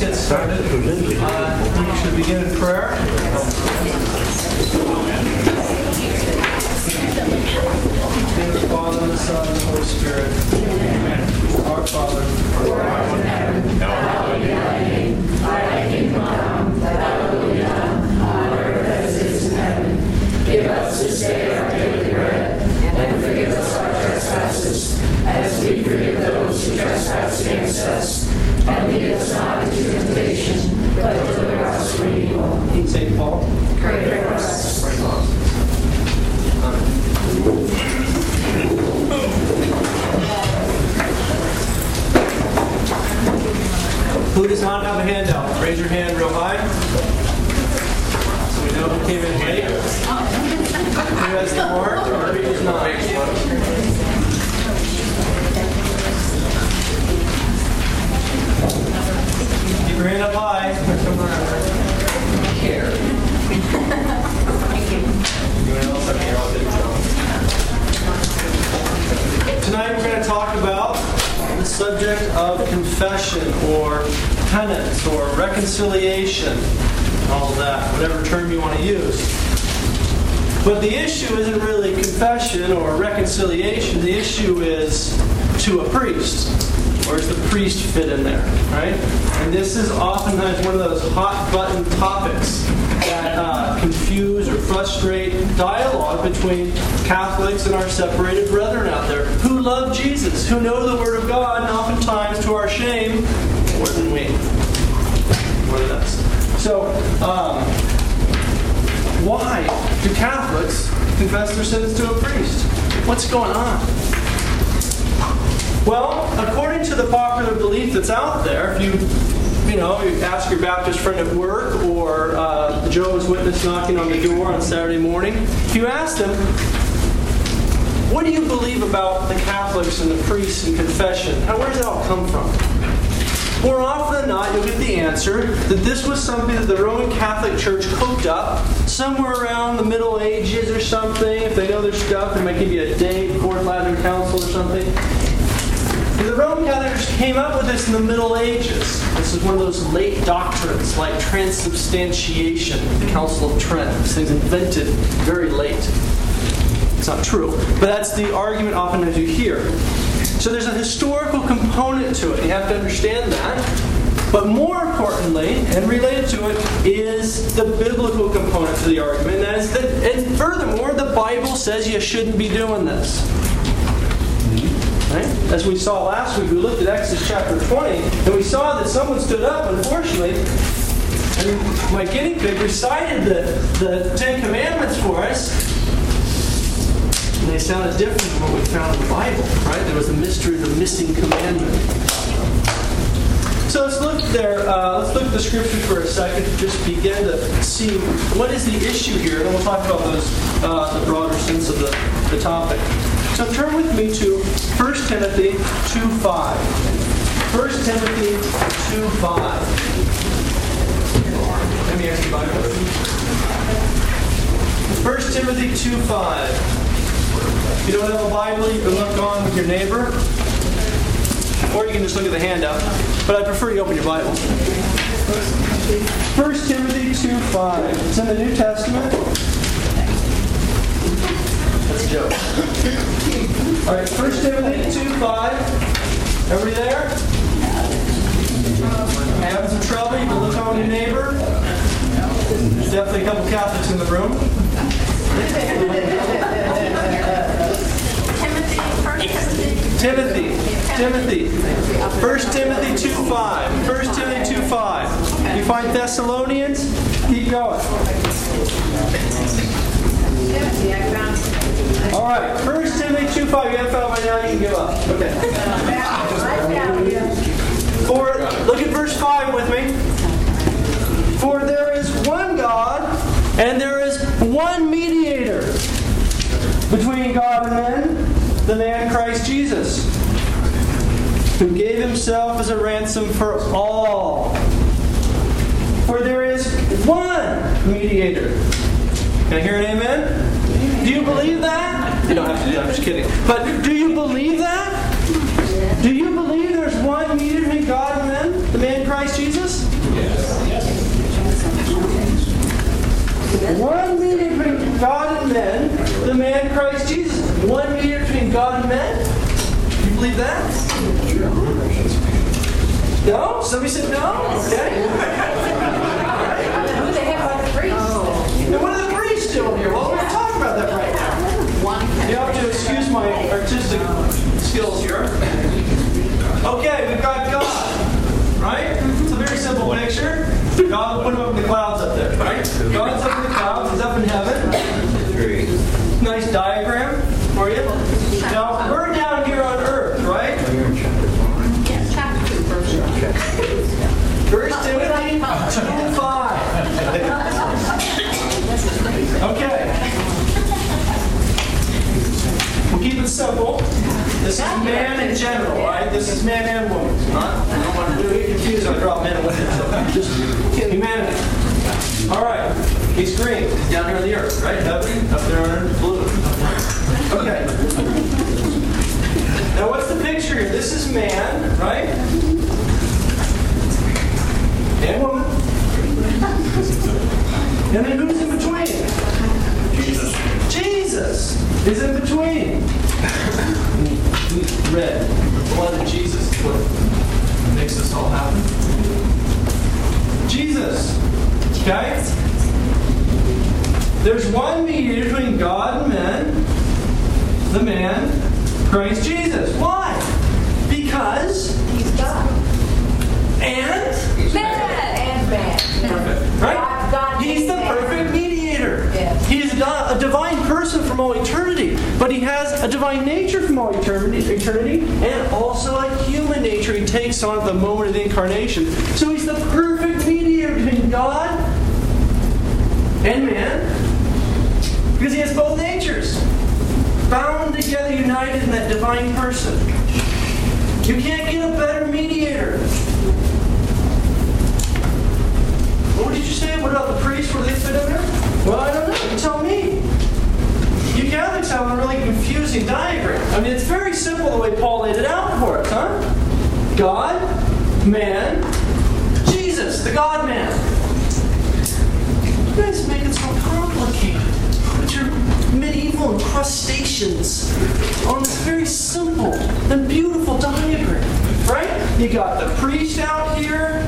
get started. Uh, we should begin in prayer. In the Father, the Son, and Holy Spirit. Amen. Our Father, who art in heaven, hallowed be thy name. Thy kingdom come, thy will be done, on earth as it is in heaven. Give us this day our daily bread, and forgive us our trespasses, as we forgive those who trespass against us. And lead us not into temptation, but deliver us from evil. St. Paul. Pray for us. Who does not have a handout? Raise your hand real high. So we know who came in late. Who has the mark or who does not? Keep your hand up high. Here. Anyone else? Okay, you're all. Tonight we're going to talk about the subject of confession or penance or reconciliation, all that, whatever term you want to use. But the issue isn't really confession or reconciliation. The issue is to a priest. Where does the priest fit in there, right? And this is oftentimes one of those hot button topics that uh, confuse or frustrate dialogue between Catholics and our separated brethren out there who love Jesus, who know the Word of God, and oftentimes to our shame, more than we. More than us. So, um, why do Catholics confess their sins to a priest? What's going on? Well, according to the popular belief that's out there, if you you know, you ask your Baptist friend at work or uh, Jehovah's Witness knocking on the door on Saturday morning, if you ask them, what do you believe about the Catholics and the priests and confession? How, where does that all come from? More often than not, you'll get the answer that this was something that the Roman Catholic Church cooked up somewhere around the Middle Ages or something. If they know their stuff, they might give you a date, Fourth Lateran Council or something. The Roman Catholics came up with this in the Middle Ages. This is one of those late doctrines like transubstantiation, the Council of Trent. These things invented very late. It's not true, but that's the argument often as you hear. So there's a historical component to it. You have to understand that. But more importantly, and related to it, is the biblical component to the argument. And that is and furthermore, the Bible says you shouldn't be doing this. Right? As we saw last week, we looked at Exodus chapter 20, and we saw that someone stood up, unfortunately, and my guinea pig recited the, the Ten Commandments for us. And they sounded different from what we found in the Bible, right? There was a mystery of the missing commandment. So let's look there. Uh, let's look at the scripture for a second to just begin to see what is the issue here, and we'll talk about those uh, the broader sense of the, the topic. So turn with me to 1 Timothy 2.5. 1 Timothy 2.5. Let me ask you Bible. 1 Timothy 2.5. If you don't have a Bible, you can look on with your neighbor. Or you can just look at the handout. But I prefer you open your Bible. 1 Timothy 2.5. It's in the New Testament. That's a joke. All right, 1 Timothy 2.5. Everybody there? Having some trouble? You can look on your neighbor. There's definitely a couple Catholics in the room. Timothy. Timothy. 1 Timothy 2.5. 1 Timothy 2 5. You find Thessalonians? Keep going. All right, 1 Timothy 2.5. You haven't found by now, you can give up. Okay. For, look at verse 5 with me. For there is one God, and there is one mediator between God and men, the man Christ Jesus, who gave himself as a ransom for all. For there is one mediator. Can I hear an amen? Do you believe that? You don't have to do that, I'm just kidding. But do you believe that? Do you believe there's one mediator between God and men, the man Christ Jesus? Yes. One mediator between God and men, the man Christ Jesus. One between God and men. Do you believe that? No? Somebody said no? Okay. Who the heck are the priests? Oh. And what are the priests doing here? Well, we're going to talk about that right now. One You have to excuse my artistic skills here. Okay, we've got God, right? It's a very simple picture. God put him up in the clouds up there, right? God's up in the clouds, he's up in heaven. Nice diagram for you. Now, we're down here on earth, right? Yes, chapter two, verse one. First Timothy 2 5. Okay. We'll keep it simple. This is man in general, right? This is man and woman. Not, I don't want to get confused I draw men and women. Just humanity. All right. He's green. He's down here on the earth, right? Heaven. Up there on blue. Okay. Now, what's the picture here? This is man, right? And woman. And then who's in between? Jesus. Jesus is in between. Red. The blood of Jesus is what makes this all happen. Jesus. Okay? There's one mediator between God and men, the man, Christ Jesus. Why? Because He's God. And Man and man. Perfect. Right? God, God He's the man. perfect mediator. Yes. He's not a divine person from all eternity, but he has a divine nature from all eternity, eternity, and also a human nature he takes on at the moment of the incarnation. So he's the perfect mediator between God and man, because he has both natures, bound together, united in that divine person. You can't get a better mediator. What? What about the priests? Where they fit in there? Well, I don't know. You tell me. You Catholics have a really confusing diagram. I mean, it's very simple the way Paul laid it out for us, huh? God, man, Jesus, the God man. You guys make it so complicated. Put your medieval incrustations on this very simple and beautiful diagram, right? You got the priest out here,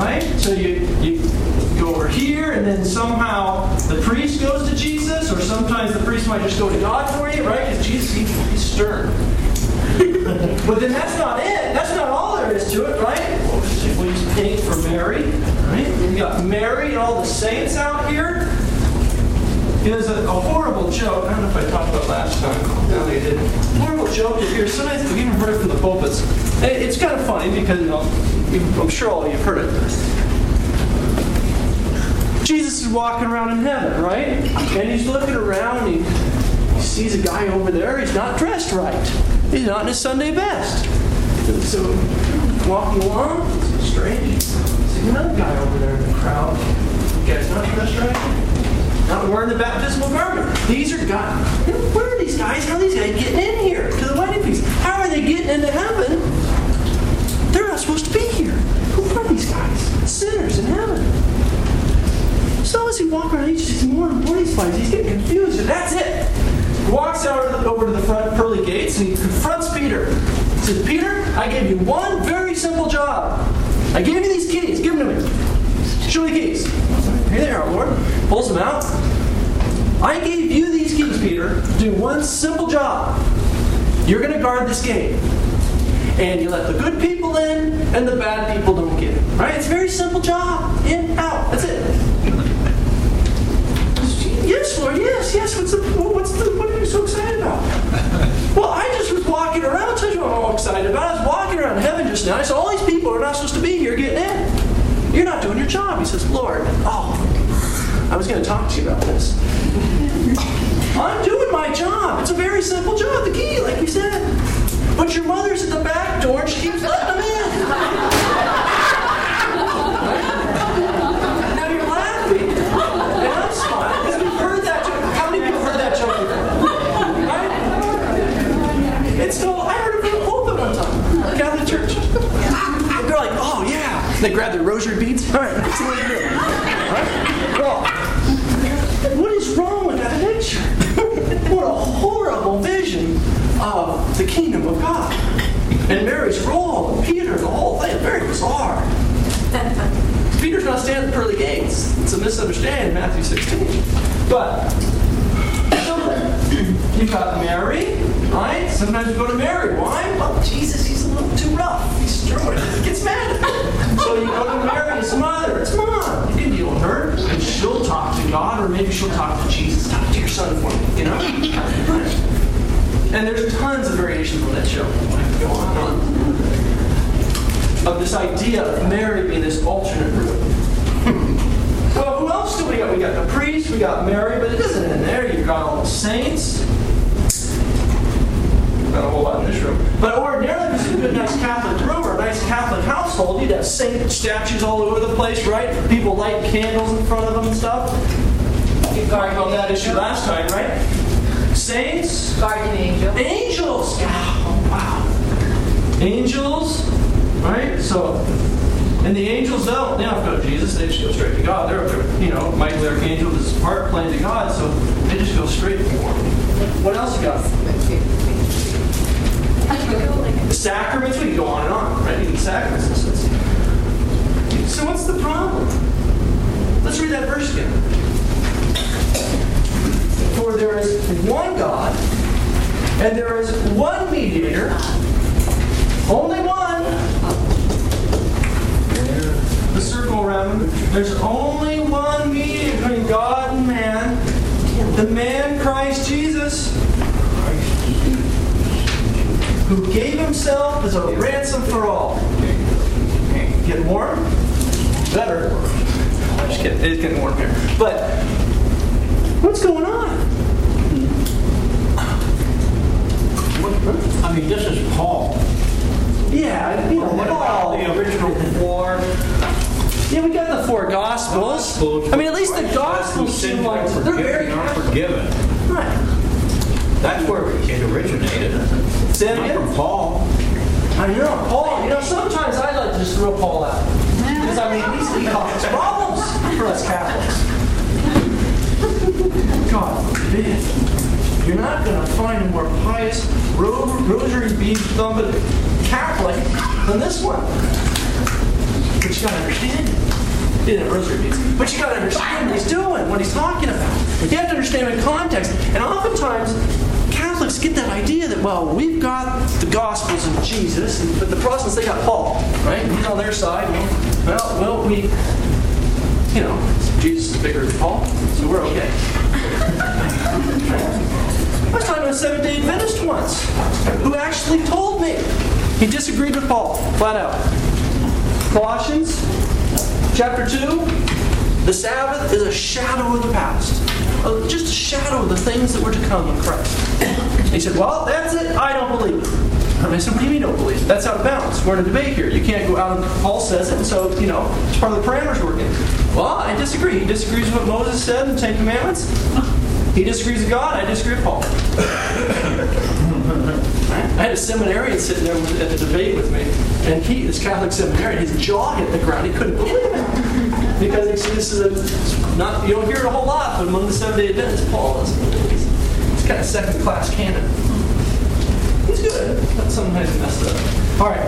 right? So you, you go over here, and then somehow the priest goes to Jesus, or sometimes the priest might just go to God for you, right? Because Jesus, he, he's stern. but then that's not it. That's not all there is to it, right? We'll use paint for Mary, right? You got Mary and all the saints out here. There's a, a horrible joke. I don't know if I talked about last time. No, they did. Horrible joke you hear. Sometimes I've even heard it from the pulpits. It's kind of funny because you know, I'm sure all of you have heard it. Jesus is walking around in heaven, right? And he's looking around. And he, sees a guy over there. He's not dressed right. He's not in his Sunday best. And so walking along, strange. Sees another guy over there in the crowd. The guy's not dressed right not wearing the baptismal garment. These are God. Where are these guys? How are these guys getting in here to the wedding feast? How are they getting into heaven? They're not supposed to be here. Who are these guys? Sinners in heaven. So as he walks around, he just more and more these guys. He's getting confused, and that's it. He walks out over to the front pearly gates and he confronts Peter. He says, Peter, I gave you one very simple job. I gave you these keys. Give them to me. Show me the keys. Here they are, Lord. Pulls them out. I gave you these keys, Peter, do one simple job. You're going to guard this gate. And you let the good people in, and the bad people don't get in. Right? It's a very simple job. In, out. That's it. Yes, Lord. Yes, yes. What's the? What's the? What are you so excited about? Well, I just was walking around. I'll tell you what I'm all excited about. I was walking around heaven just now. I saw all these people are not supposed to be here getting in. You're not doing your job. He says, Lord, oh, I was going to talk to you about this. I'm doing my job. It's a very simple job. The key, like we said. But your mother's at the back door and she keeps letting them in. now you're laughing. And I'm smiling because we've heard that joke. How many people heard that joke before? Right? It's still, I heard it from the pulpit one time. Catholic church. And they're like, oh yeah. They grab their rosary beads. All right, let's see what we do. All right? Well, what is wrong with that picture? what a horrible vision of the kingdom of God. And Mary's role, and Peter, the whole thing, very bizarre. Peter's not standing at the pearly gates. It's a misunderstanding in Matthew 16. But you've got Mary, right? Sometimes you go to Mary. Why? Well, Jesus, he's a little too rough. He's gets mad. So you go to Mary, his mother. It's mom. You can deal with her. And she'll talk to God, or maybe she'll talk to Jesus. Talk to your son for me, you know? And there's tons of variations on that show. Go on and on of this idea of Mary being this alternate route. well, who else do we got? We got the priest, we got Mary, but it doesn't end there. You've got all the saints. Not a whole lot in this room. But ordinarily, if it's a good, nice Catholic room or a nice Catholic household, you'd have saint statues all over the place, right? People light candles in front of them and stuff. We talked about that issue last time, right? Saints, Guardian angel. Angels! Oh, wow. Angels, right? So, and the angels don't, they don't go to Jesus, they just go straight to God. They're, they're you know, Michael the Archangel is heart playing to God, so they just go straight to Him. What else you got? The sacraments, we can go on and on, right? Even sacraments and stuff. So what's the problem? Let's read that verse again. For there is one God, and there is one mediator, only one. The circle around him. There's only one mediator between God and man, the man Christ Jesus, who gave himself as a ransom for all. Getting warm? Better. I'm just kidding. It is getting warm here. But what's going on? I mean, this is Paul. Yeah, you know, What Paul. the original four? Yeah, we got the four Gospels. I mean, at least the Gospels seem like they're very Not forgiven. Right. That's where it originated. Say that Not again? from Paul. I know, Paul. You know, sometimes I like to just throw Paul out because I mean, he's he causes problems for us Catholics. God forbid. You're not going to find a more pious ro- rosary bead thumping Catholic than this one. But you got to understand it. He didn't rosary beads. But you got to understand what he's doing, what he's talking about. You have to understand the context. And oftentimes, Catholics get that idea that, well, we've got the Gospels of Jesus, but the Protestants, they got Paul, right? He's on their side. Well, well, we, you know, Jesus is bigger than Paul, so we're okay. I was talking to a Seventh day Adventist once who actually told me he disagreed with Paul, flat out. Colossians chapter 2 the Sabbath is a shadow of the past, Uh, just a shadow of the things that were to come in Christ. He said, Well, that's it. I don't believe it. And I said, What do you mean don't believe it? That's out of bounds. We're in a debate here. You can't go out and Paul says it, and so, you know, it's part of the parameters we're in. Well, I disagree. He disagrees with what Moses said in the Ten Commandments. He disagrees with God. I disagree with Paul. I had a seminarian sitting there at the debate with me, and he, this Catholic seminarian, his jaw hit the ground. He couldn't believe it because he said, "This is a not you don't hear it a whole lot, but among the Seventh Day Adventists, Paul is kind of second class canon. He's good, but sometimes messed up. All right."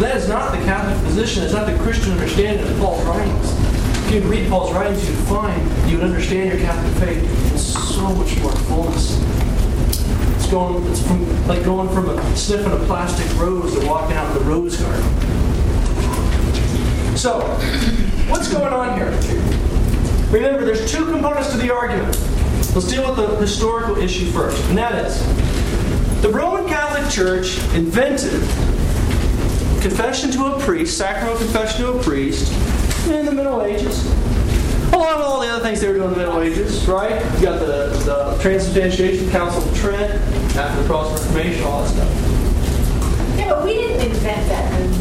That is not the Catholic position. It's not the Christian understanding of Paul's writings. If you read Paul's writings, you'd find you would understand your Catholic faith in so much more fullness. It's going. It's from like going from a sniffing a plastic rose to walking out in the rose garden. So, what's going on here? Remember, there's two components to the argument. Let's deal with the historical issue first, and that is the Roman Catholic Church invented confession to a priest, sacramental confession to a priest, in the Middle Ages. Along with all the other things they were doing in the Middle Ages, right? You got the, the Transubstantiation Council of Trent, after the Protestant Reformation, all that stuff. Yeah, but we didn't invent that in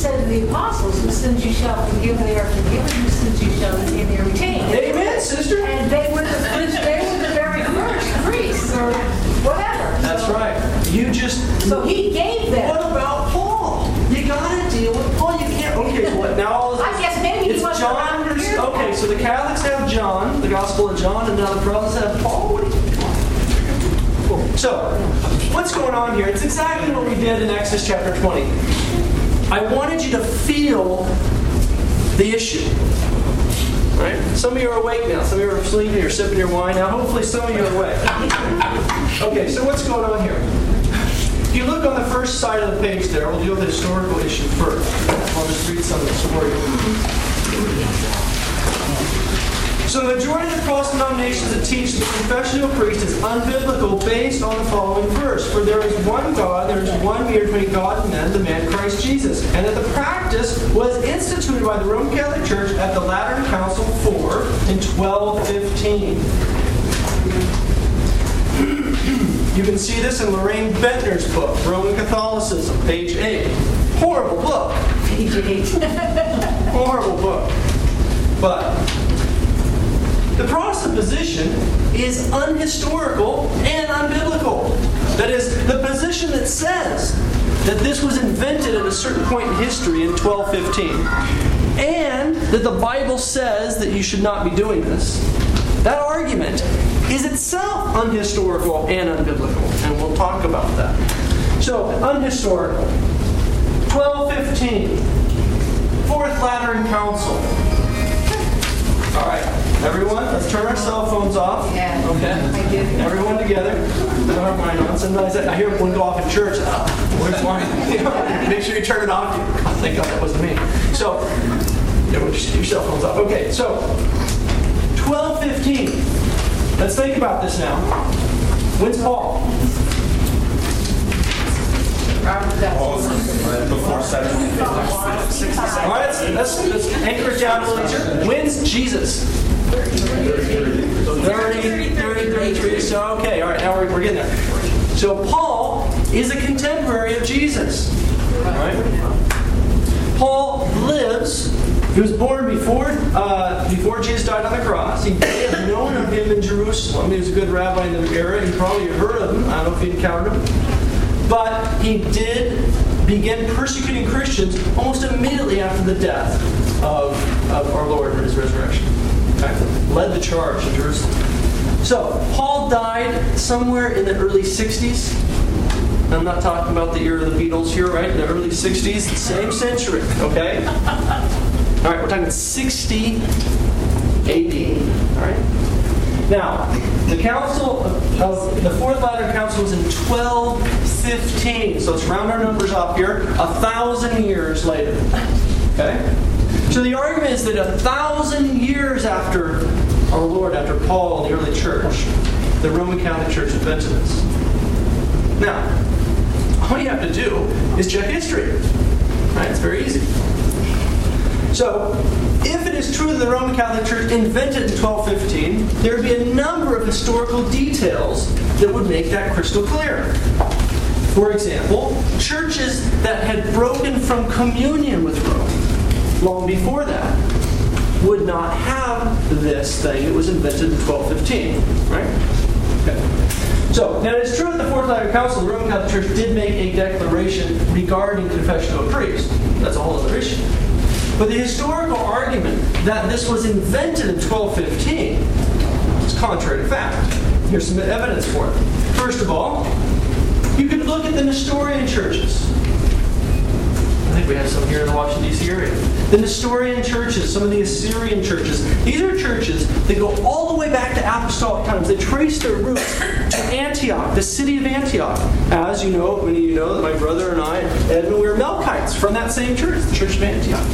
said to the apostles, whose sins you shall forgive, they are forgiven, whose sins you shall retain, they are retained. Amen, sister. And they were the, they were the very first priests or whatever. That's so, right. You just. So he gave them. What about Paul? You gotta deal with Paul. You can't. Okay, what now? All this, I guess maybe it's John. Okay, so the Catholics have John, the Gospel of John, and now the Protestants have Paul. What you so, what's going on here? It's exactly what we did in Exodus chapter 20. I wanted you to feel the issue. Right? Some of you are awake now. Some of you are sleeping. You're sipping your wine now. Hopefully, some of you are awake. Okay, so what's going on here? If you look on the first side of the page there, we'll deal with the historical issue first. I'll just read some of this for you. So the majority of the cross denominations that teach the confession of a priest is unbiblical based on the following verse. For there is one God, there is one mediator between God and men, the man Christ Jesus. And that the practice was instituted by the Roman Catholic Church at the Lateran Council IV in 1215. You can see this in Loraine Boettner's book, Roman Catholicism, page 8. Horrible book. Page eight. Horrible book. But the Protestant position is unhistorical and unbiblical. That is, the position that says that this was invented at a certain point in history in 1215, and that the Bible says that you should not be doing this. That argument is itself unhistorical and unbiblical, and we'll talk about that. So, unhistorical. 1215, Fourth Lateran Council. All right, everyone, let's turn our cell phones off. Yeah. Okay. I did. Everyone together. Put our mine on. Sometimes I hear one go off in church. Oh, where's mine? Make sure you turn it off. Thank God that wasn't me. So, yeah, just your cell phones off. Okay, so 1215. Let's think about this now. When's Paul? Robert Before 750. All right, let's, let's, let's anchor it down a little. When's Jesus? 30, 30, 33. So, okay, all right, now we're, we're getting there. So, Paul is a contemporary of Jesus. Right? Paul lives. He was born before uh, before Jesus died on the cross. He may have known of him in Jerusalem. He was a good rabbi in the era. He probably heard of him. I don't know if he encountered him. But he did begin persecuting Christians almost immediately after the death of, of our Lord and his resurrection. Okay? Led the charge in Jerusalem. So, Paul died somewhere in the early 60s. I'm not talking about the era of the Beatles here, right? The early 60s, same century, okay? All right, we're talking 60 AD, all right? Now, the council of the Fourth Lateran Council was in 1215, so let's round our numbers up here, a thousand years later. Okay? So the argument is that a thousand years after our Lord, after Paul and the early church, the Roman Catholic Church invented this. Now, all you have to do is check history. Right? It's very easy. So, if it is true that the Roman Catholic Church invented in 1215, there would be a number of historical details that would make that crystal clear. For example, churches that had broken from communion with Rome long before that would not have this thing that was invented in 1215, right? Okay. So, now it's true that the Fourth Lateran Council, the Roman Catholic Church, did make a declaration regarding confession of a priest. That's a whole other issue. But the historical argument that this was invented in 1215 is contrary to fact. Here's some evidence for it. First of all, you can look at the Nestorian churches. We have some here in the Washington, D.C. area. The Nestorian churches, some of the Assyrian churches. These are churches that go all the way back to apostolic times. They trace their roots to Antioch, the city of Antioch. As you know, many of you know that my brother and I, Edmund, we were Melkites from that same church, the Church of Antioch.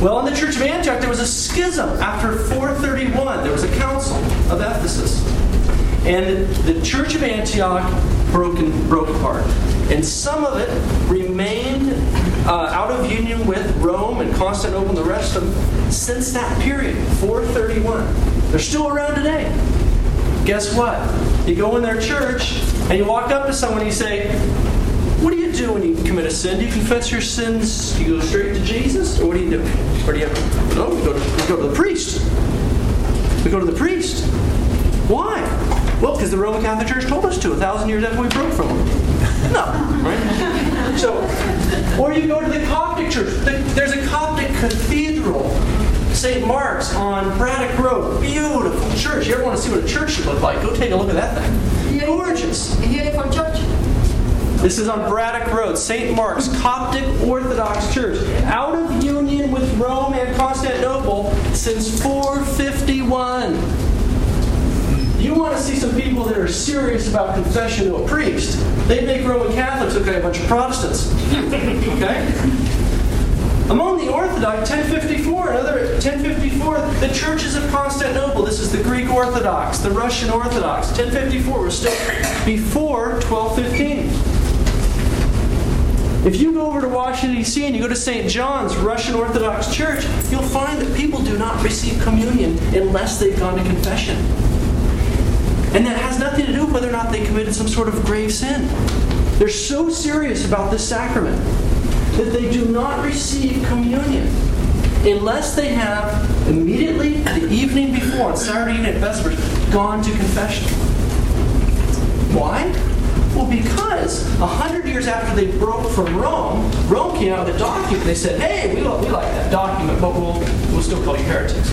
Well, in the Church of Antioch, there was a schism after 431. There was a council of Ephesus. And the Church of Antioch broke, and, broke apart. And some of it remained uh, out of union with Rome and Constantinople the rest of them since that period, 431. They're still around today. Guess what? You go in their church and you walk up to someone and you say, what do you do when you commit a sin? Do you confess your sins? Do you go straight to Jesus? Or what do you do? Or do you no, we go to, we go to the priest. We go to the priest. Why? Well, because the Roman Catholic Church told us to a thousand years after we broke from them. No, right? So, or you go to the Coptic Church. There's a Coptic cathedral St. Mark's on Braddock Road. Beautiful church. You ever want to see what a church should look like? Go take a look at that thing. Gorgeous. Uniform church. This is on Braddock Road, St. Mark's Coptic Orthodox Church, out of union with Rome and Constantinople since 451. You want to see some people that are serious about confession to a priest? They make Roman Catholics look like a bunch of Protestants. Okay? Among the Orthodox, 1054, another 1054, the churches of Constantinople. This is the Greek Orthodox, the Russian Orthodox. 1054 was still before 1215. If you go over to Washington, D.C., and you go to St. John's Russian Orthodox Church, you'll find that people do not receive communion unless they've gone to confession. And that has nothing to do with whether or not they committed some sort of grave sin. They're so serious about this sacrament that they do not receive communion unless they have immediately the evening before, on Saturday evening at Vespers, gone to confession. Why? Well, because a hundred years after they broke from Rome, Rome came out with a document. They said, "Hey, we, we like that document, but we'll we'll still call you heretics."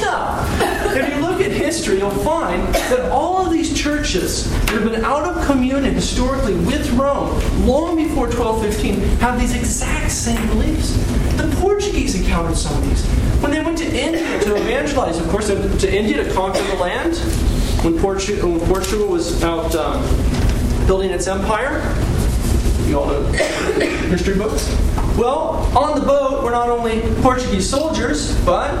No. If you look at history, you'll find that all of these churches that have been out of communion historically with Rome long before 1215 have these exact same beliefs. The Portuguese encountered some of these. When they went to India to evangelize, of course, to India to conquer the land, when Portugal, when Portugal was out um, building its empire, you all know history books. Well, on the boat were not only Portuguese soldiers, but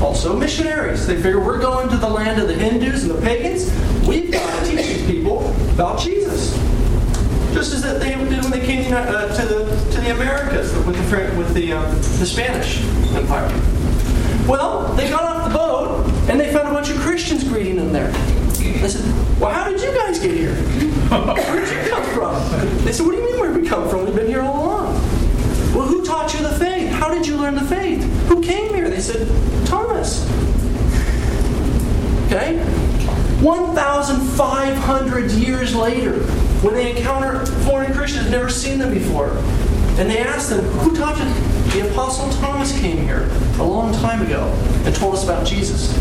also missionaries. They figure we're going to the land of the Hindus and the pagans. We've got to teach these people about Jesus. Just as that they did when they came uh, to the to the Americas with the with the uh, the Spanish Empire. Well, they got off the boat and they found a bunch of Christians greeting them there. They said, "Well, how did you guys get here? Where'd you come from?" They said, "What do you mean where we come from? We've been here all along." Well, who taught you the faith? How did you learn the faith? They said, Thomas. Okay? 1,500 years later, when they encounter foreign Christians, never seen them before, and they ask them, Who taught you? The Apostle Thomas came here a long time ago and told us about Jesus.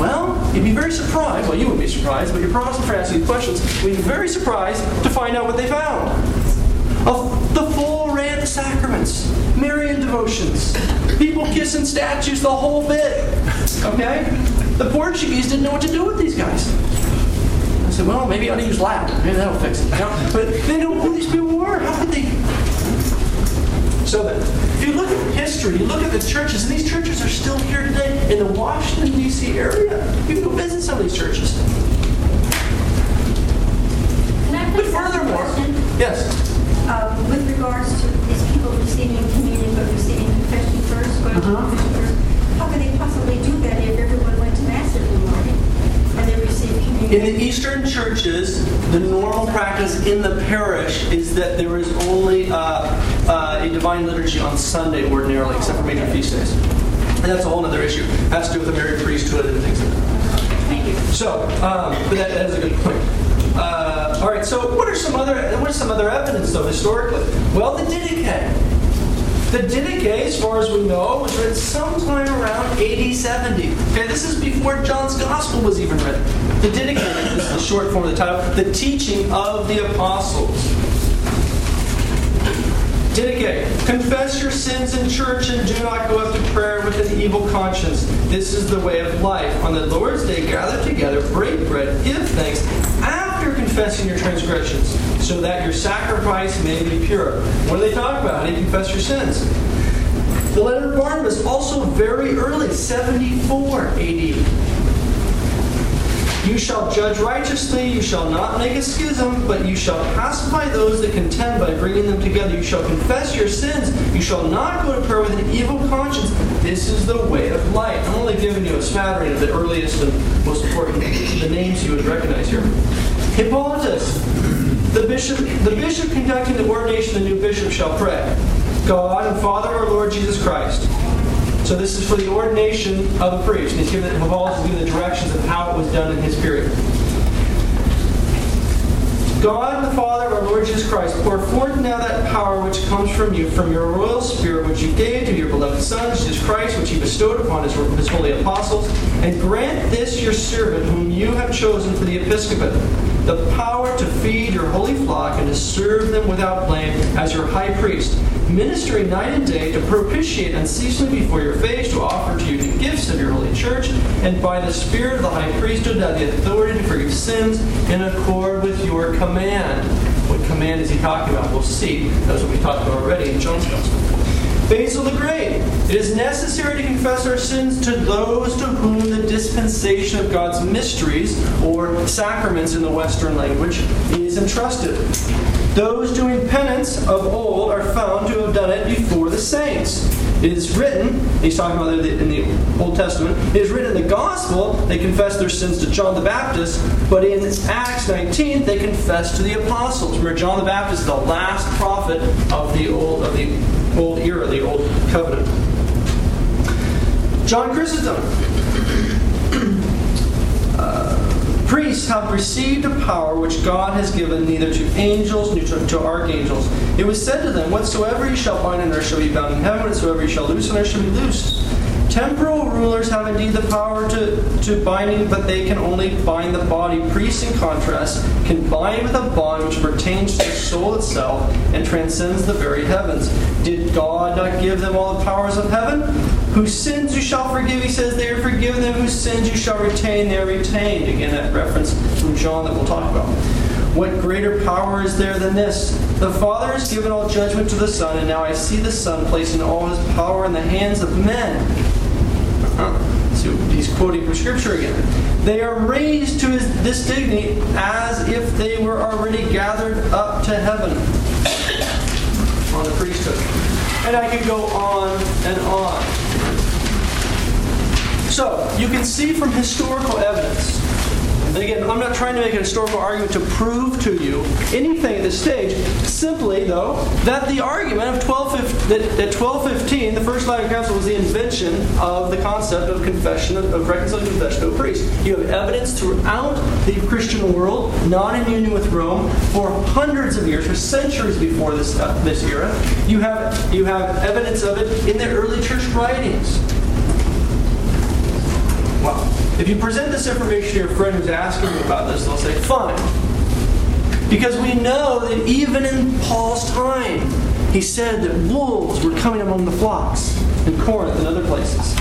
Well, you'd be very surprised. Well, you wouldn't be surprised, but your Protestant friends asking questions We'd be very surprised to find out what they found. Of the full array of the sacraments, Marian devotions, people kissing statues, the whole bit. Okay? The Portuguese didn't know what to do with these guys. I said, well, maybe I ought to use Latin. Maybe that'll fix it. You know? But they know who these people were. How could they? So if you look at history, you look at the churches, and these churches are still here today in the Washington, D.C. area. You can go visit some of these churches. But please ask a furthermore, yes. Regards to these people receiving communion but receiving confession first, going Uh-huh. confession first, how could they possibly do that if everyone went to Mass every morning and they received communion? In the Eastern churches, the normal practice in the parish is that there is only uh, uh, a divine liturgy on Sunday ordinarily, except for major feast days. And that's a whole other issue. It has to do with the married priesthood and things like that. Thank you. So, um, but that, that is a good point. All right. So, what are some other what is some other evidence though historically? Well, the Didache. The Didache, as far as we know, was written sometime around AD 70. Okay, this is before John's Gospel was even written. The Didache is the short form of the title, the teaching of the apostles. Didache, confess your sins in church and do not go up to prayer with an evil conscience. This is the way of life. On the Lord's day, gather together, break bread, give thanks confessing your transgressions, so that your sacrifice may be pure. What do they talk about? How do you confess your sins? The letter of Barnabas, also very early, 74 AD. You shall judge righteously, you shall not make a schism, but you shall pacify those that contend by bringing them together. You shall confess your sins, you shall not go to prayer with an evil conscience. This is the way of life. I'm only giving you a smattering of the earliest and most important, the names you would recognize here. Hippolytus, the bishop, the bishop conducting the ordination of the new bishop shall pray. God and Father our Lord Jesus Christ. So this is for the ordination of a priest. He's given Hippolytus the directions of how it was done in his period. God the Father of our Lord Jesus Christ, pour forth now that power which comes from you, from your royal Spirit, which you gave to your beloved Son, Jesus Christ, which he bestowed upon his, his holy apostles, and grant this your servant, whom you have chosen for the episcopate, the power to feed your holy flock and to serve them without blame as your high priest, ministering night and day to propitiate unceasingly before your face, to offer to you the gifts of your holy church, and by the Spirit of the high priesthood have the authority to forgive sins in accord with your command. What command is he talking about? We'll see. That's what we talked about already in John's Gospel. Basil the Great. It is necessary to confess our sins to those to whom the dispensation of God's mysteries, or sacraments in the Western language, is entrusted. Those doing penance of old are found to have done it before the saints. It is written, he's talking about it in the Old Testament, it is written in the Gospel, they confess their sins to John the Baptist, but in Acts 19, they confess to the apostles, where John the Baptist is the last prophet of the Old, of the old era, the old covenant. John Chrysostom. Priests have received a power which God has given neither to angels nor to, to archangels. It was said to them, Whatsoever ye shall bind on earth shall be bound in heaven, and whatsoever ye shall loose on earth shall be loosed. Temporal rulers have indeed the power to, to binding, but they can only bind the body. Priests, in contrast, can bind with a bond which pertains to the soul itself and transcends the very heavens. Did God not give them all the powers of heaven? Whose sins you shall forgive, he says, they are forgiven them. Whose sins you shall retain, they are retained. Again, that reference from John that we'll talk about. What greater power is there than this? The Father has given all judgment to the Son, and now I see the Son placing all his power in the hands of men. Uh-huh. So he's quoting from Scripture again. They are raised to his, this dignity as if they were already gathered up to heaven on the priesthood. And I could go on and on. So you can see from historical evidence and again, I'm not trying to make a historical argument to prove to you anything at this stage. Simply, though, that the argument of 12, that, that 1215, the First Lateran Council, was the invention of the concept of confession, of, of reconciliation confession to a priest. You have evidence throughout the Christian world, not in union with Rome, for hundreds of years, for centuries before this uh, this era. You have you have evidence of it in the early church writings. If you present this information to your friend who's asking you about this, they'll say, fine. Because we know that even in Paul's time, he said that wolves were coming among the flocks in Corinth and other places.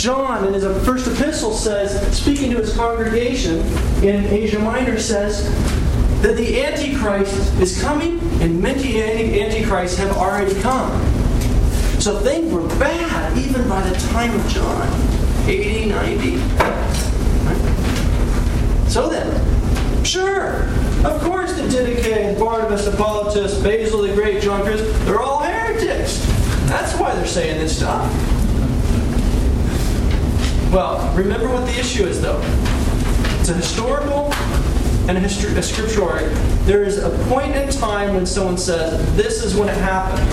John, in his first epistle, says, speaking to his congregation in Asia Minor, says that the Antichrist is coming and many Antichrists have already come. So things were bad even by the time of John. 80, 90. So then, sure, of course the Didache, Barnabas, Hippolytus, Basil the Great, John Chris, they're all heretics. That's why they're saying this stuff. Well, remember what the issue is, though. It's a historical and a, history, a scriptural. There is a point in time when someone says, this is when it happened.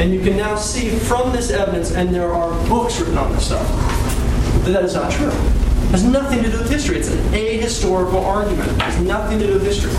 And you can now see from this evidence, and there are books written on this stuff, that that is not true. It has nothing to do with history. It's an ahistorical argument. It has nothing to do with history.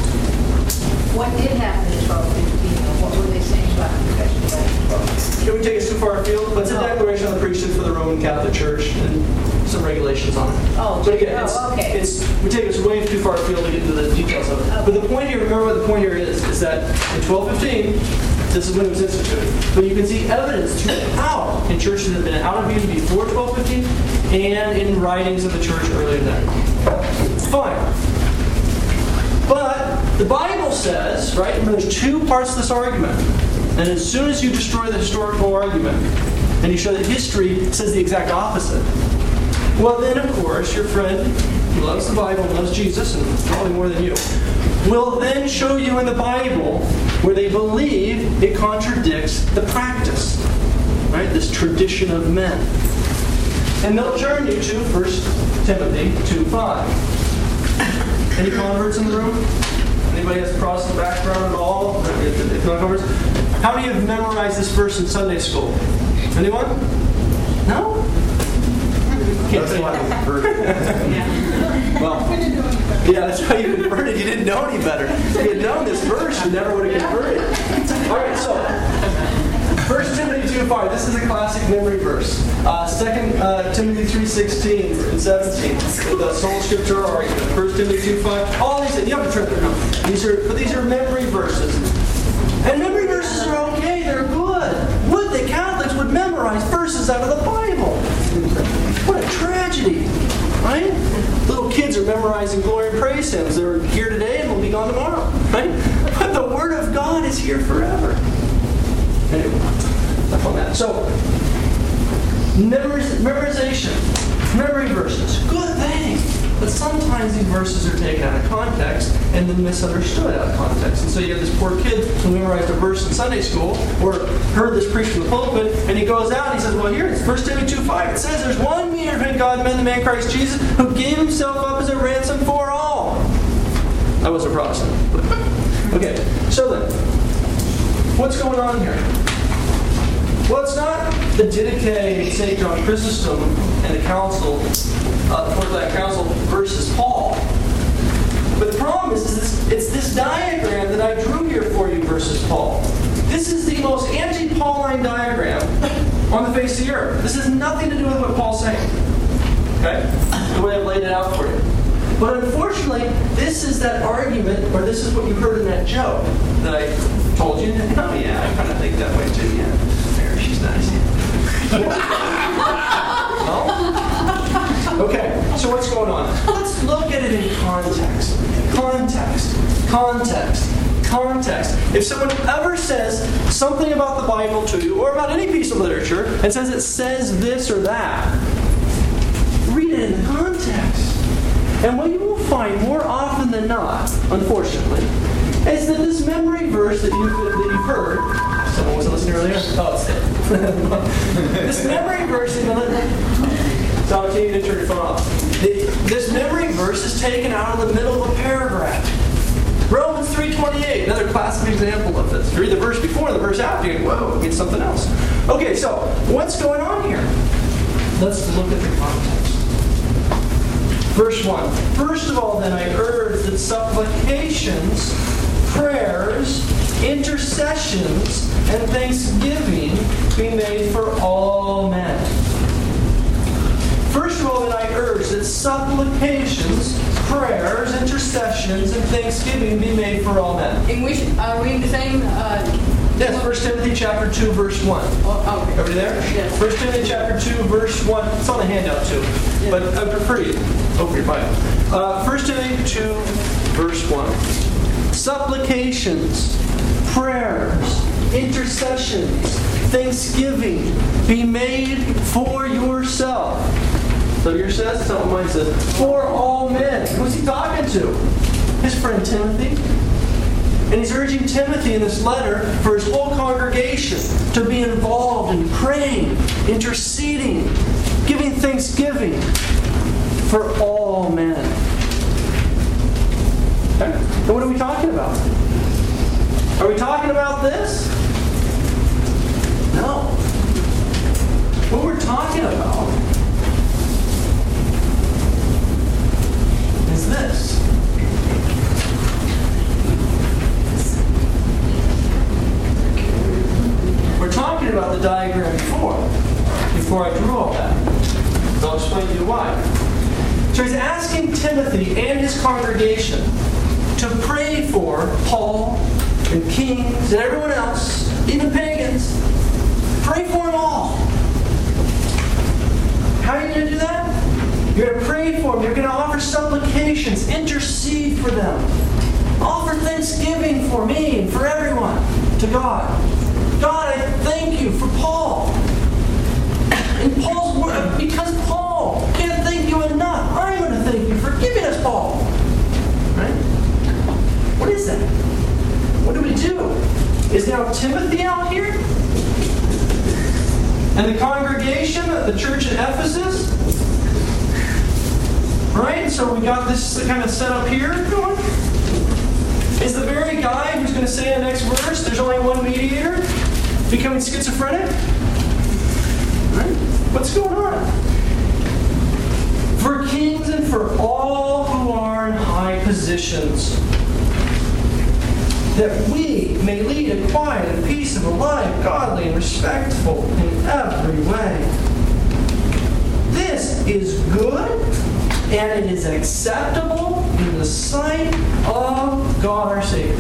What did happen in 1215? What were they saying about confession back in 1215? Can we take us too far afield? But it's a declaration of the priesthood for the Roman Catholic Church and some regulations on it. Oh, but again, it's, oh, okay. it's we take us way too far afield to get into the details of it. But the point here, remember what the point here is, is that in 1215, this is when it was instituted. But you can see evidence to throughout in churches that have been out of use before 1215 and in writings of the church earlier than that. Fine. But the Bible says, right, remember there's two parts to this argument. And as soon as you destroy the historical argument and you show that history says the exact opposite, well, then, of course, your friend who loves the Bible, and loves Jesus, and probably more than you, will then show you in the Bible where they believe it contradicts the practice, right? This tradition of men. And they'll turn you to 1 Timothy 2.5. Any converts in the room? Anybody has Protestant background at all? How many have memorized this verse in Sunday school? Anyone? No? Can't That's why that. we converted. Well, yeah, that's how you converted. You didn't know any better. If you had known this verse, you never would have converted. All right, so 1 Timothy 2 5. This is a classic memory verse. Uh, 2 uh, Timothy 3 16 and 17. The sola scriptura argument. 1 Timothy 2 5. All these, you have to turn them around. These are, but these are memory verses. And memory verses are okay, they're good. Would that Catholics would memorize verses out of the Bible? What a tragedy, right? Little kids are memorizing glory and praise hymns. They're here today and will be gone tomorrow, right? But the Word of God is here forever. Anyway, enough on that. So, memoriz- memorization, memory verses, good thing. But sometimes these verses are taken out of context and then misunderstood out of context. And so you have this poor kid who memorized a verse in Sunday school or heard this preached from the pulpit, and he goes out and he says, Well, here it's 1 Timothy 2 5. It says there's one mediator between God and men, the man Christ Jesus, who gave himself up as a ransom for all. I was a Protestant. okay, so then, what's going on here? Well, it's not the Didache St. John Chrysostom and the Council, uh, the Fourth Lateran Council versus Paul. But the problem is, is this, it's this diagram that I drew here for you versus Paul. This is the most anti-Pauline diagram on the face of the earth. This has nothing to do with what Paul's saying. Okay? The way I've laid it out for you. But unfortunately, this is that argument, or this is what you heard in that joke that I told you. Oh yeah, I kind of think that way too. Yeah, there, she's nice. no? Okay, so what's going on? Let's look at it in context. Context. Context. Context. If someone ever says something about the Bible to you, or about any piece of literature, and says it says this or that, read it in context. And what you will find more often than not, unfortunately, is that this memory verse that you've, that you've heard, someone wasn't listening earlier? Oh, it's dead. this memory verse to turn your phone off. This memory verse is taken out of the middle of a paragraph. Romans 3.28, another classic example of this. Read the verse before and the verse after, you go, whoa, it means something else. Okay, so what's going on here? Let's look at the context. Verse 1. First of all, then, I urge that supplications, prayers, intercessions, and thanksgiving be made for all men. First of all, then, I urge that supplications, prayers, intercessions, and thanksgiving be made for all men. In which, are we in the same, uh, Yes, 1 Timothy chapter 2, verse 1. oh, okay. Everybody there? Yes. 1 Timothy chapter 2, verse 1. It's on the handout too. But I prefer you open your Bible. Uh, 1 Timothy 2, verse 1. Supplications, prayers, intercessions, thanksgiving be made for yourself. So yours says, not what mine says. For all men. Who's he talking to? His friend Timothy. And he's urging Timothy in this letter for his whole congregation to be involved in praying, interceding, giving thanksgiving for all men. Okay? And what are we talking about? Are we talking about this? Acceptable in the sight of God our Savior.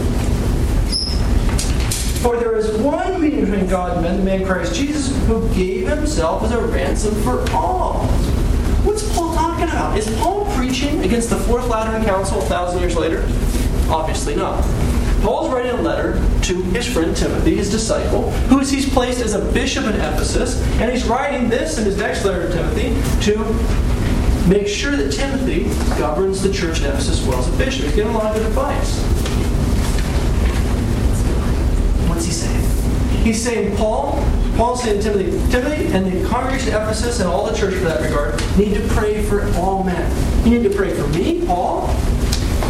For there is one mediator between God and men, the man Christ Jesus, who gave himself as a ransom for all. What's Paul talking about? Is Paul preaching against the Fourth Lateran Council a thousand years later? Obviously not. Paul's writing a letter to his friend Timothy, his disciple, who he's placed as a bishop in Ephesus, and he's writing this in his next letter to Timothy to make sure that Timothy governs the church in Ephesus well as a bishop. He's giving a lot of advice. What's he saying? He's saying, Paul, Paul's saying to Timothy, Timothy and the congregation of Ephesus and all the church for that regard need to pray for all men. You need to pray for me, Paul.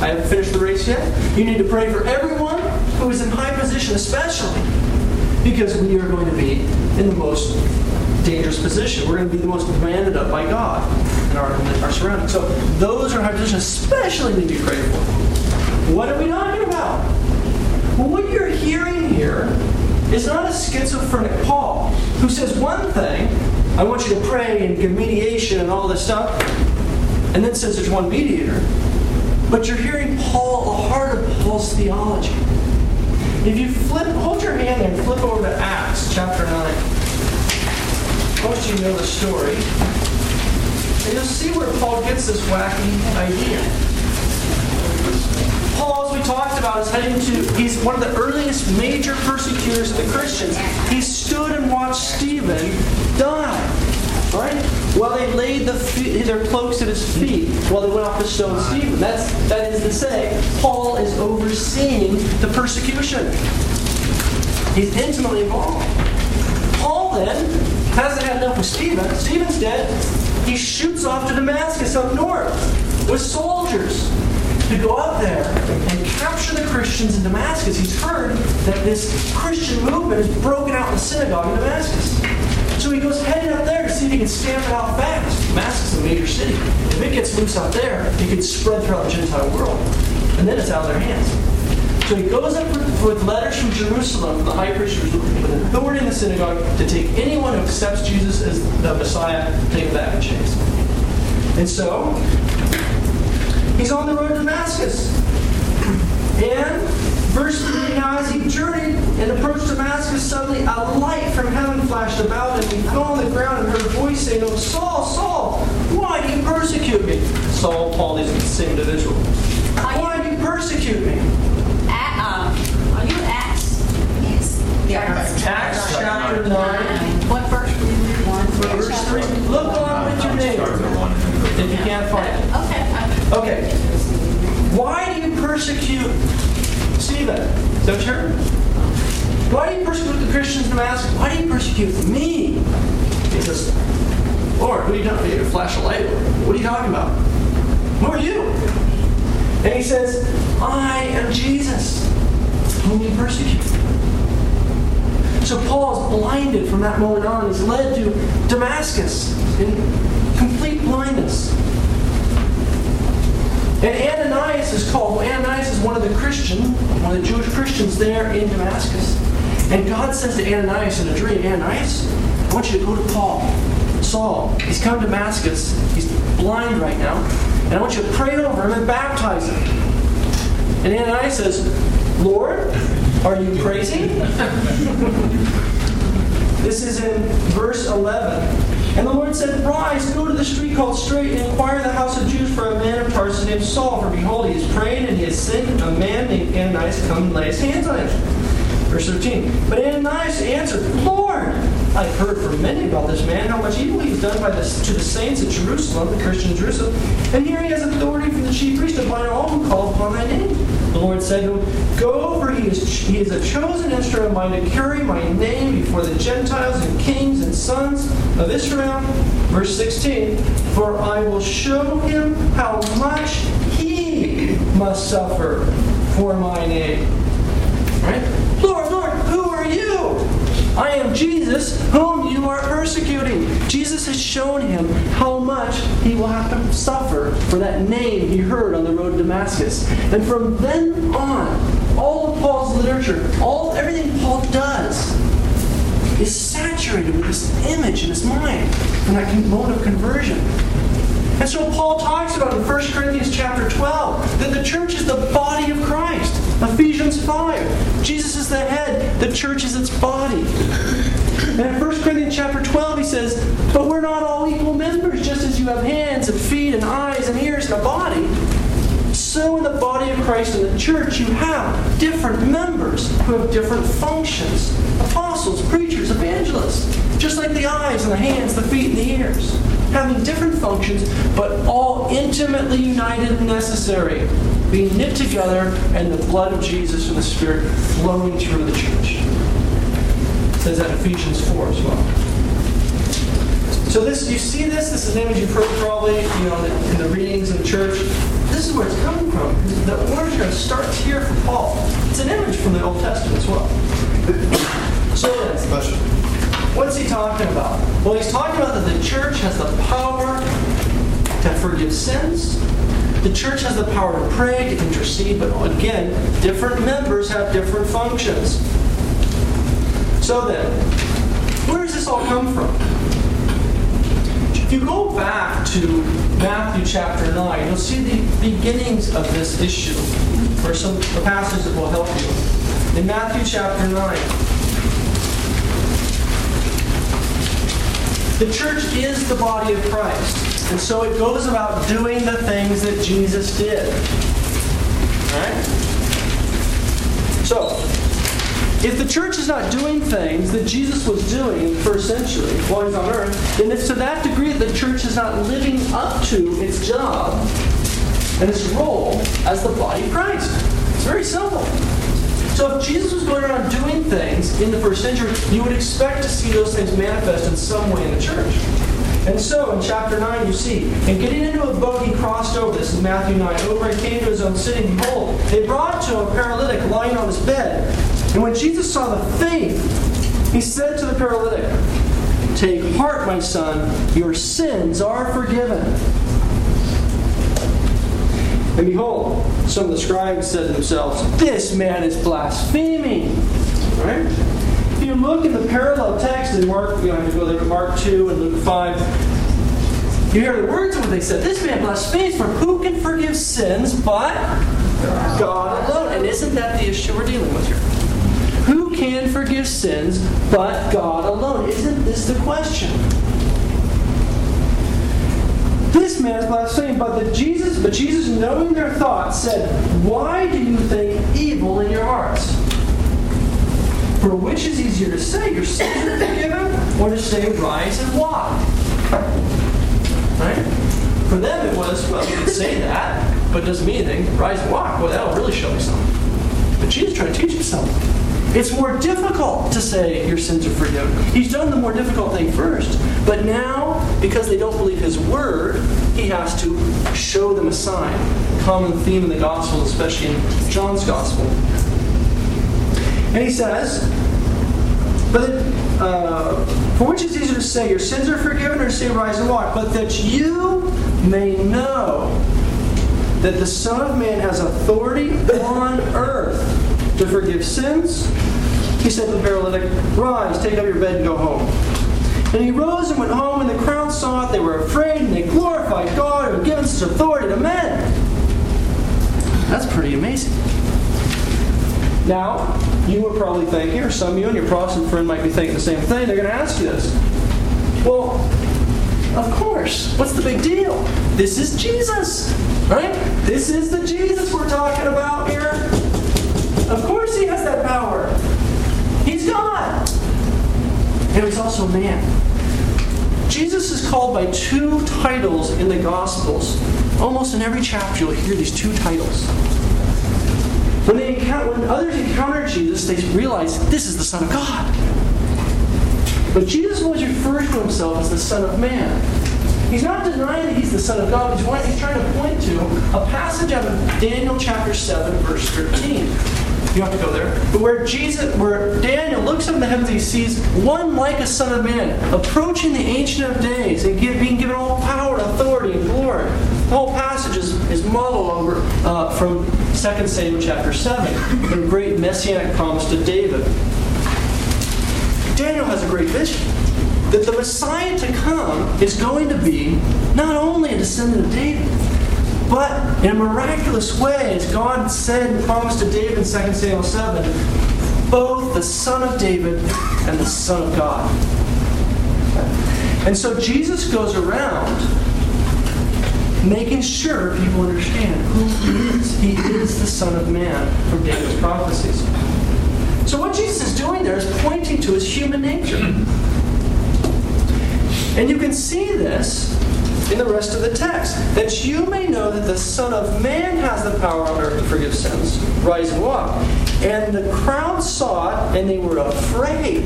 I haven't finished the race yet. You need to pray for everyone who is in high position, especially because we are going to be in the most dangerous position. We're going to be the most demanded of by God in our, in our surroundings. So those are high position especially need to be prayed for. What are we talking about? Well, what you're hearing here is not a schizophrenic Paul who says one thing, I want you to pray and give mediation and all this stuff, and then says there's one mediator. But you're hearing Paul, the heart of Paul's theology. If you flip, hold your hand and flip over to Acts chapter 9. Most of you know the story. And you'll see where Paul gets this wacky idea. Paul, as we talked about, is heading to, he's one of the earliest major persecutors of the Christians. He stood and watched Stephen die. Right? While they laid the feet, their cloaks at his feet, while they went off to stone Stephen. That's, that is to say, Paul is overseeing the persecution. He's intimately involved. Then hasn't had enough with Stephen. Stephen's dead. He shoots off to Damascus up north with soldiers to go up there and capture the Christians in Damascus. He's heard that this Christian movement is broken out in the synagogue in Damascus. So he goes heading up there to see if he can stamp it out fast. Damascus is a major city. If it gets loose out there, it can spread throughout the Gentile world. And then it's out of their hands. So he goes up with, with letters from Jerusalem, from the high priest with authority in the synagogue to take anyone who accepts Jesus as the Messiah, take back in chains. And so, he's on the road to Damascus. And verse 3 now as he journeyed and approached Damascus, suddenly a light from heaven flashed about him. He fell on the ground and heard a voice saying, Oh, Saul, Saul, why do you persecute me? Saul, Paul, these same individual. Why do you persecute me? Uh, Are you Acts? Yes. Acts chapter 9, What verse were you in? One. verse 3. Look on with your neighbor if you can't find it. Okay. Okay. Why do you persecute Stephen? Is that sure? Why do you persecute the Christians in Damascus? Why do you persecute me? He says, Lord, what are you talking about? You flash a light. What are you talking about? Who are you? And he says, I am Jesus, whom you persecute. So Paul is blinded from that moment on. He's led to Damascus in complete blindness. And Ananias is called. Well, Ananias is one of the Christian, one of the Jewish Christians there in Damascus. And God says to Ananias in a dream, Ananias, I want you to go to Paul, Saul. He's come to Damascus. He's blind right now. And I want you to pray over him and baptize him. And Ananias says, Lord, are you crazy? This is in verse 11. And the Lord said, Rise, go to the street called Straight, and inquire in the house of Judas for a man of Tarsus named Saul. For behold, he is praying, and he has sent a man named Ananias come and lay his hands on him. Verse 13. But Ananias answered, Lord, I've heard from many about this man, how much evil he's done by this, to the saints at Jerusalem, the Christian Jerusalem. And here he has authority from the chief priest to bind all who call upon thy name. The Lord said to him, Go, for he is, he is a chosen instrument of mine to carry my name before the Gentiles and kings and sons of Israel. Verse 16, For I will show him how much he must suffer for my name. Right? Lord, Lord, who are you? I am Jesus, whom you are persecuting. Jesus has shown him how much he will have to suffer for that name he heard on the road to Damascus. And from then on, all of Paul's literature, all everything Paul does, is saturated with this image in his mind from that moment of conversion. And so Paul talks about in 1 Corinthians chapter 12 that the church is the body of Christ. Ephesians 5. Jesus is the head, the church is its body. And in 1 Corinthians chapter 12 he says, But we're not all equal members, just as you have hands and feet and eyes and ears and a body. So in the body of Christ in the church you have different members who have different functions. Apostles, preachers, evangelists. Just like the eyes and the hands, the feet and the ears having different functions, but all intimately united and necessary, being knit together, and the blood of Jesus and the Spirit flowing through the church. Says that in Ephesians 4 as well. So this, you see this. This is an image you've heard probably, you know, in the readings in the church. This is where it's coming from. The origin starts here for Paul. It's an image from the Old Testament as well. So then, What's he talking about? Well, he's talking about that the church has the power to forgive sins. The church has the power to pray, to intercede, but again, different members have different functions. So then, where does this all come from? If you go back to Matthew chapter 9, you'll see the beginnings of this issue, or some passages that will help you. In Matthew chapter 9, The church is the body of Christ. And so it goes about doing the things that Jesus did. Alright? So, if the church is not doing things that Jesus was doing in the first century while he's on earth, then it's to that degree that the church is not living up to its job and its role as the body of Christ. It's very simple. So if Jesus was going around doing things in the first century, you would expect to see those things manifest in some way in the church. And so in chapter 9, you see, and getting into a boat, he crossed over. This is Matthew 9. Over and came to his own city. Behold, they brought to him a paralytic lying on his bed. And when Jesus saw the faith, he said to the paralytic, Take heart, my son, your sins are forgiven. And behold, some of the scribes said to themselves, This man is blaspheming. Right? If you look in the parallel text in Mark, you don't have to go there, but Mark 2 and Luke 5, you hear the words of what they said. This man blasphemes, for who can forgive sins but God alone? And isn't that the issue we're dealing with here? Can forgive sins but God alone? Isn't this the question? This man is blaspheming, but the Jesus, but Jesus, knowing their thoughts, said, Why do you think evil in your hearts? For which is easier to say, Your sins are forgiven, or to say, Rise and walk? Right? For them it was, well, you can say that, but it doesn't mean anything. Rise and walk. Well, that'll really show me something. But Jesus trying to teach him something. It's more difficult to say your sins are forgiven. He's done the more difficult thing first. But now, because they don't believe his word, he has to show them a sign. Common theme in the gospel, especially in John's Gospel. And he says, but uh, for which is easier to say, your sins are forgiven, or to say, rise and walk? But that you may know that the Son of Man has authority on earth to forgive sins. He said to the paralytic, Rise, take up your bed and go home. And he rose and went home, and the crowd saw it. They were afraid, and they glorified God who had given such authority to men. That's pretty amazing. Now, you were probably thinking, or some of you and your Protestant friend might be thinking the same thing. They're going to ask you this. Well, of course. What's the big deal? This is Jesus, right? This is the Jesus we're talking about here. Of course he has that power. He's God. And he's also man. Jesus is called by two titles in the Gospels. Almost in every chapter you'll hear these two titles. When, they encounter, when others encounter Jesus, they realize this is the Son of God. But Jesus always refers to himself as the Son of Man. He's not denying that he's the Son of God. But he's trying to point to a passage out of Daniel chapter 7, verse 13. You have to go there. But where Jesus, where Daniel looks up in the heavens, he sees one like a son of man approaching the Ancient of Days and give, being given all power, authority, and glory. The whole passage is, is modeled over uh, from 2 Samuel chapter 7, the great messianic promise to David. Daniel has a great vision that the Messiah to come is going to be not only a descendant of David, but in a miraculous way, as God said and promised to David in 2 Samuel 7, both the Son of David and the Son of God. And so Jesus goes around making sure people understand who he is. He is the Son of Man from David's prophecies. So what Jesus is doing there is pointing to his human nature. And you can see this in the rest of the text. That you may know that the Son of Man has the power on earth to forgive sins. Rise and walk. And the crowd saw it, and they were afraid.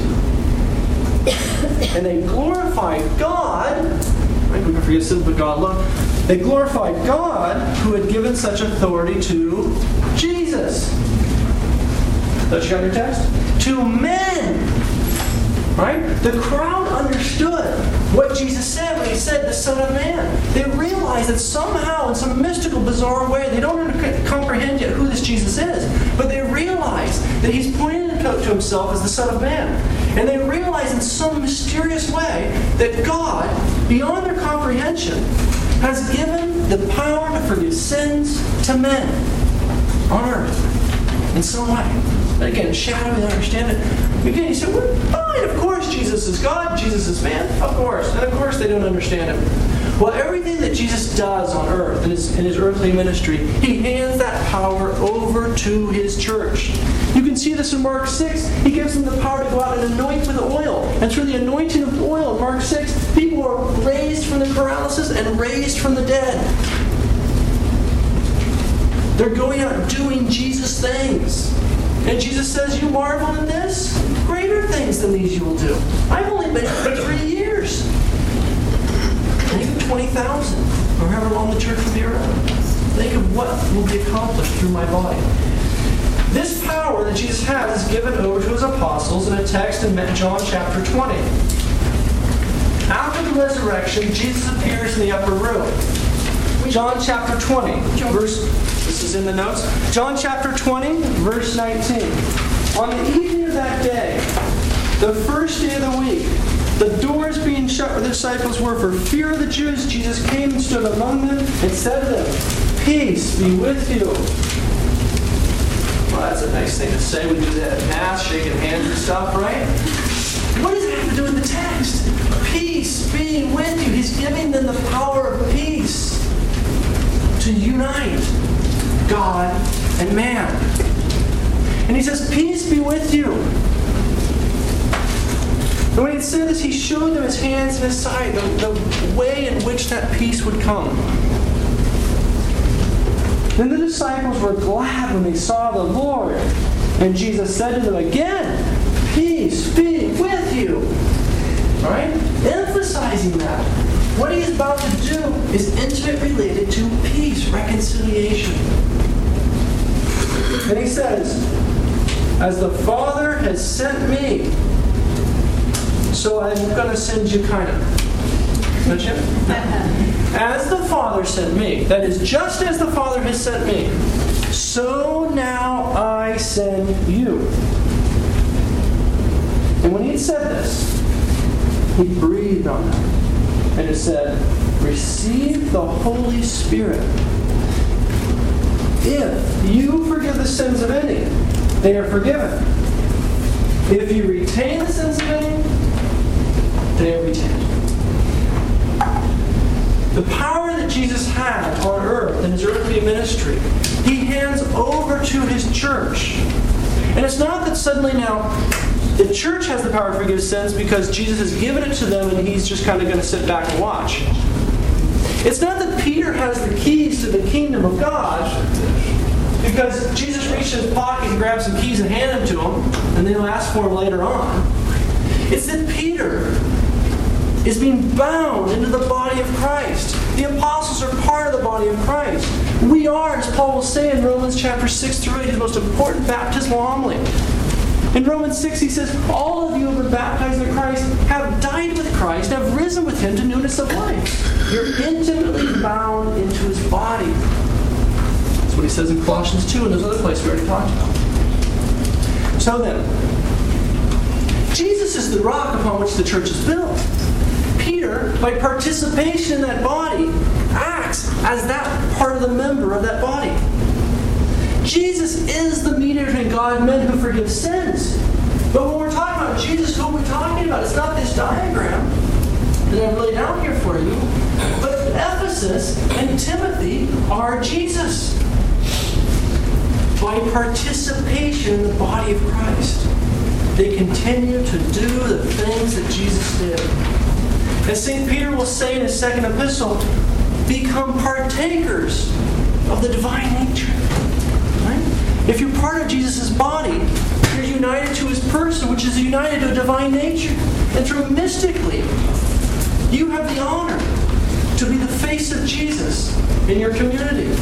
and they glorified God. Right? We can forgive sins, but God alone. They glorified God who had given such authority to Jesus. Don't you got your text? To men. Right? The crowd understood what Jesus said when he said the Son of Man. They realized that somehow, in some mystical, bizarre way, they don't comprehend yet who this Jesus is, but they realize that he's pointing to himself as the Son of Man. And they realize in some mysterious way that God, beyond their comprehension, has given the power to forgive sins to men on earth in some way. And again, shadowy understand it. Again, you say, well, fine, of course Jesus is God, Jesus is man, of course. And of course they don't understand him. Well, everything that Jesus does on earth in his, in his earthly ministry, he hands that power over to his church. You can see this in Mark 6. He gives them the power to go out and anoint with oil. And through the anointing of oil in Mark 6, people are raised from the paralysis and raised from the dead. They're going out doing Jesus things. And Jesus says, You marvel in this? Greater things than these you will do. I've only been here three years. And even 20,000, or however long the church will be around. Think of what will be accomplished through my body. This power that Jesus has is given over to his apostles in a text in John chapter 20. After the resurrection, Jesus appears in the upper room. John chapter 20, verse, this is in the notes. John chapter 20, verse 19. On the evening of that day, the first day of the week, the doors being shut where the disciples were for fear of the Jews, Jesus came and stood among them and said to them, Peace be with you. Well, that's a nice thing to say. We do that at Mass, shaking hands and stuff, right? What does it have to do with the text? Peace being with you. He's giving them the power of peace to unite God and man. And he says, Peace be with you. And when he said this, he showed them his hands and his side, the, the way in which that peace would come. Then the disciples were glad when they saw the Lord. And Jesus said to them again, Peace be with you. All right? Emphasizing that. What he is about to do is intimately related to peace, reconciliation. And he says, As the Father has sent me, so I'm going to send you kind of. Don't you? As the Father sent me, that is, just as the Father has sent me, so now I send you. And when he had said this, he breathed on them and it said, Receive the Holy Spirit. If you forgive the sins of any, they are forgiven. If you retain the sins of any, they are retained. The power that Jesus had on earth in his earthly ministry, he hands over to his church. And it's not that suddenly now the church has the power to forgive sins because Jesus has given it to them and he's just kind of going to sit back and watch. It's not that Peter has the keys to the kingdom of God because Jesus reached his pocket and grabbed some keys and handed them to him and then he'll ask for them later on. It's that Peter is being bound into the body of Christ. The apostles are part of the body of Christ. We are, as Paul will say in Romans chapter 6 through 8, his most important baptismal homily. In Romans 6, he says, All of you who have baptized in Christ have died with Christ, have risen with him to newness of life. You're intimately bound into his body. That's what he says in Colossians 2 and those other places we already talked about. So then, Jesus is the rock upon which the church is built. Peter, by participation in that body, acts as that part of the member of that body. Jesus is the mediator between God men who forgives sins. But when we're talking about Jesus, who are we talking about? It's not this diagram that I've laid out here for you, but Ephesus and Timothy are Jesus. By participation in the body of Christ, they continue to do the things that Jesus did. As St. Peter will say in his second epistle, become partakers of the divine nature. If you're part of Jesus' body, you're united to his person, which is united to a divine nature. And through mystically, you have the honor to be the face of Jesus in your community.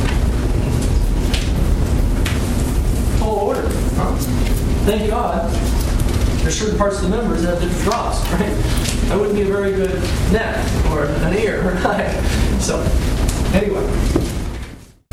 Tall order, huh? Thank God. There's certain parts of the members that have different drops, right? That wouldn't be a very good neck or an ear or an eye. So